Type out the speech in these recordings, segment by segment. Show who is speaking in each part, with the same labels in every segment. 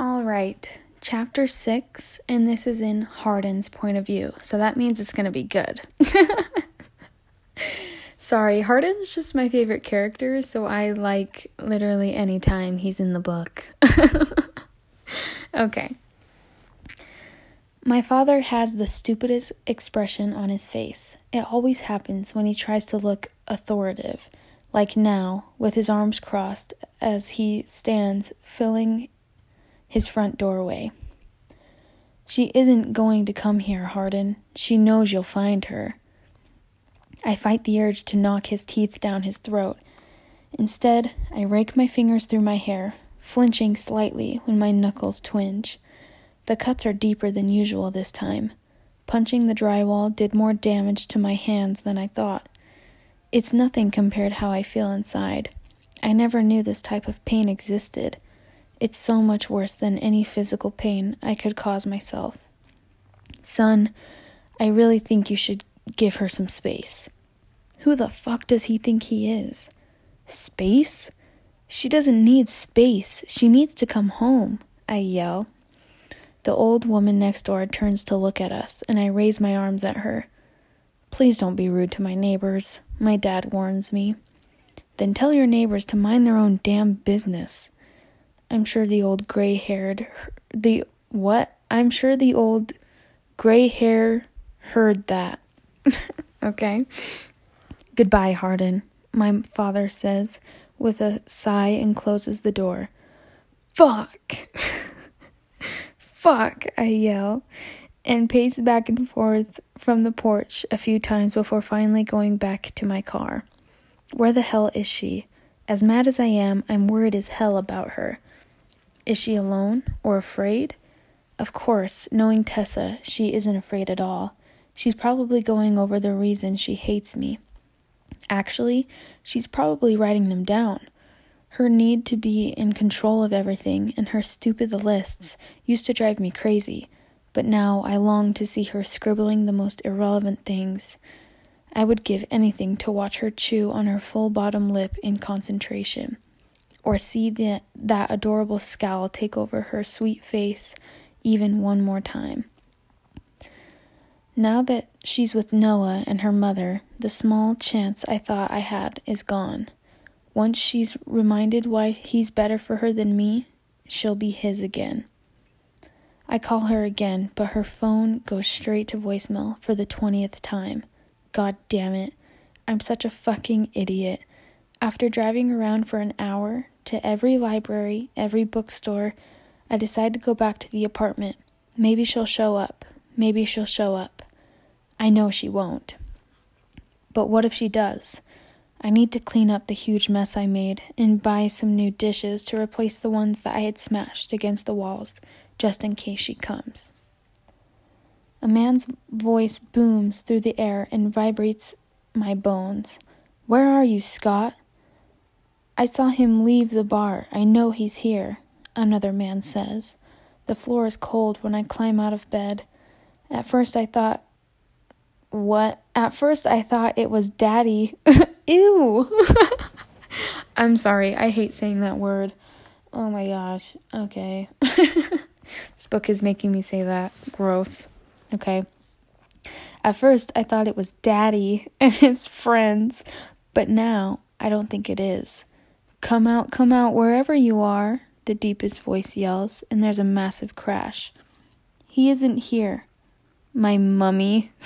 Speaker 1: All right, chapter six, and this is in Hardin's point of view, so that means it's gonna be good. Sorry, Hardin's just my favorite character, so I like literally any time he's in the book. okay. My father has the stupidest expression on his face. It always happens when he tries to look authoritative, like now, with his arms crossed as he stands filling his front doorway. She isn't going to come here, Hardin. She knows you'll find her. I fight the urge to knock his teeth down his throat. Instead, I rake my fingers through my hair, flinching slightly when my knuckles twinge. The cuts are deeper than usual this time. Punching the drywall did more damage to my hands than I thought. It's nothing compared how I feel inside. I never knew this type of pain existed. It's so much worse than any physical pain I could cause myself. Son, I really think you should give her some space. Who the fuck does he think he is? Space? She doesn't need space. She needs to come home, I yell. The old woman next door turns to look at us, and I raise my arms at her. Please don't be rude to my neighbors, my dad warns me. Then tell your neighbors to mind their own damn business. I'm sure the old gray haired, the what? I'm sure the old gray hair heard that. okay. Goodbye, Hardin, my father says with a sigh and closes the door. Fuck! Fuck, I yell, and pace back and forth from the porch a few times before finally going back to my car. Where the hell is she? As mad as I am, I'm worried as hell about her. Is she alone or afraid? Of course, knowing Tessa, she isn't afraid at all. She's probably going over the reason she hates me. Actually, she's probably writing them down. Her need to be in control of everything and her stupid lists used to drive me crazy, but now I long to see her scribbling the most irrelevant things. I would give anything to watch her chew on her full bottom lip in concentration, or see the, that adorable scowl take over her sweet face even one more time. Now that she's with Noah and her mother, the small chance I thought I had is gone. Once she's reminded why he's better for her than me, she'll be his again. I call her again, but her phone goes straight to voicemail for the 20th time. God damn it. I'm such a fucking idiot. After driving around for an hour to every library, every bookstore, I decide to go back to the apartment. Maybe she'll show up. Maybe she'll show up. I know she won't. But what if she does? I need to clean up the huge mess I made and buy some new dishes to replace the ones that I had smashed against the walls just in case she comes. A man's voice booms through the air and vibrates my bones. Where are you, Scott? I saw him leave the bar. I know he's here, another man says. The floor is cold when I climb out of bed. At first I thought what? At first I thought it was daddy. Ew. I'm sorry. I hate saying that word. Oh my gosh. Okay. this book is making me say that. Gross. Okay. At first, I thought it was Daddy and his friends, but now I don't think it is. Come out, come out, wherever you are, the deepest voice yells, and there's a massive crash. He isn't here. My mummy.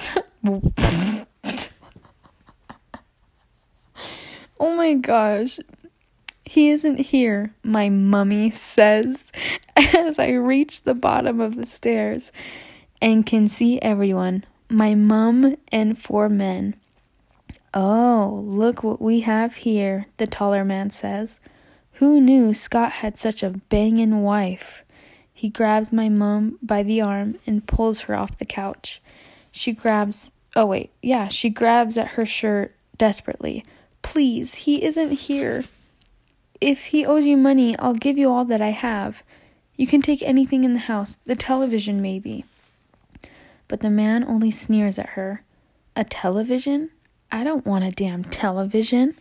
Speaker 1: Oh my gosh. He isn't here, my mummy says as I reach the bottom of the stairs and can see everyone, my mum and four men. Oh, look what we have here, the taller man says. Who knew Scott had such a bangin' wife? He grabs my mum by the arm and pulls her off the couch. She grabs, oh wait, yeah, she grabs at her shirt desperately. Please, he isn't here. If he owes you money, I'll give you all that I have. You can take anything in the house, the television, maybe. But the man only sneers at her. A television? I don't want a damn television.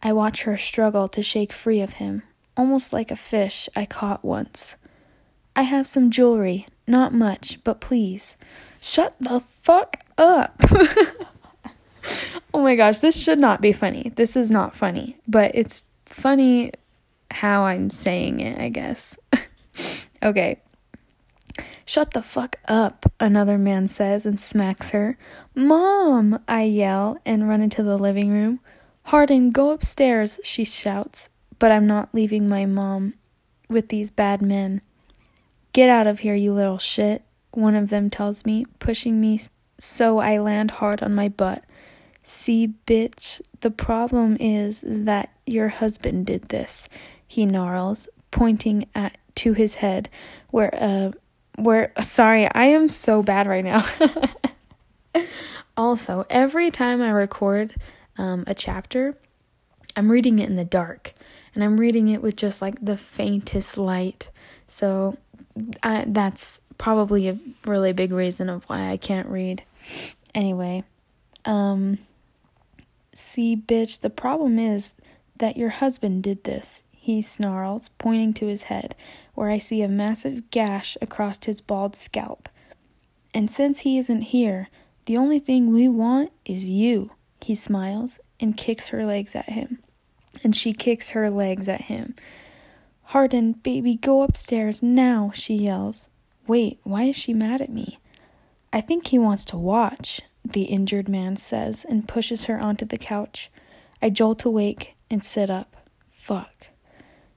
Speaker 1: I watch her struggle to shake free of him, almost like a fish I caught once. I have some jewelry. Not much, but please. Shut the fuck up. oh my gosh, this should not be funny. This is not funny, but it's funny how I'm saying it, I guess. okay. Shut the fuck up, another man says and smacks her. Mom, I yell and run into the living room. Hardin, go upstairs, she shouts, but I'm not leaving my mom with these bad men. Get out of here, you little shit, one of them tells me, pushing me so I land hard on my butt. See, bitch, the problem is that your husband did this, he gnarls, pointing at to his head, where uh where sorry, I am so bad right now. also, every time I record um, a chapter, I'm reading it in the dark, and I'm reading it with just like the faintest light. So I, that's probably a really big reason of why I can't read. Anyway, um, see, bitch, the problem is that your husband did this. He snarls, pointing to his head, where I see a massive gash across his bald scalp. And since he isn't here, the only thing we want is you. He smiles and kicks her legs at him. And she kicks her legs at him. Hardin, baby, go upstairs now, she yells. Wait, why is she mad at me? I think he wants to watch, the injured man says and pushes her onto the couch. I jolt awake and sit up. Fuck.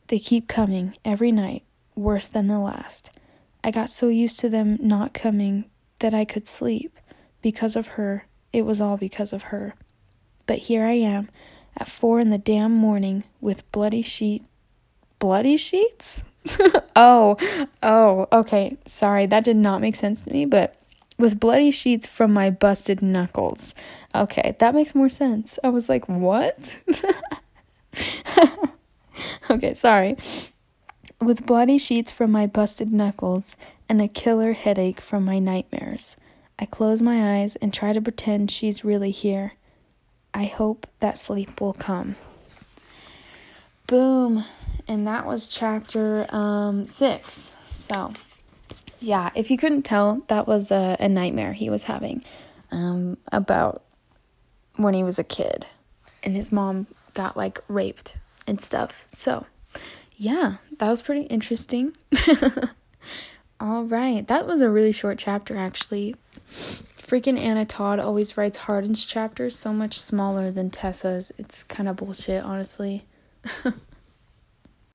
Speaker 1: They keep coming every night, worse than the last. I got so used to them not coming that I could sleep. Because of her, it was all because of her. But here I am, at four in the damn morning, with bloody sheet. Bloody sheets? oh, oh, okay. Sorry, that did not make sense to me, but with bloody sheets from my busted knuckles. Okay, that makes more sense. I was like, what? okay, sorry. With bloody sheets from my busted knuckles and a killer headache from my nightmares, I close my eyes and try to pretend she's really here. I hope that sleep will come. Boom. And that was chapter um, six. So, yeah, if you couldn't tell, that was a, a nightmare he was having um, about when he was a kid and his mom got like raped and stuff. So, yeah, that was pretty interesting. All right, that was a really short chapter actually. Freaking Anna Todd always writes Hardin's chapters so much smaller than Tessa's. It's kind of bullshit, honestly.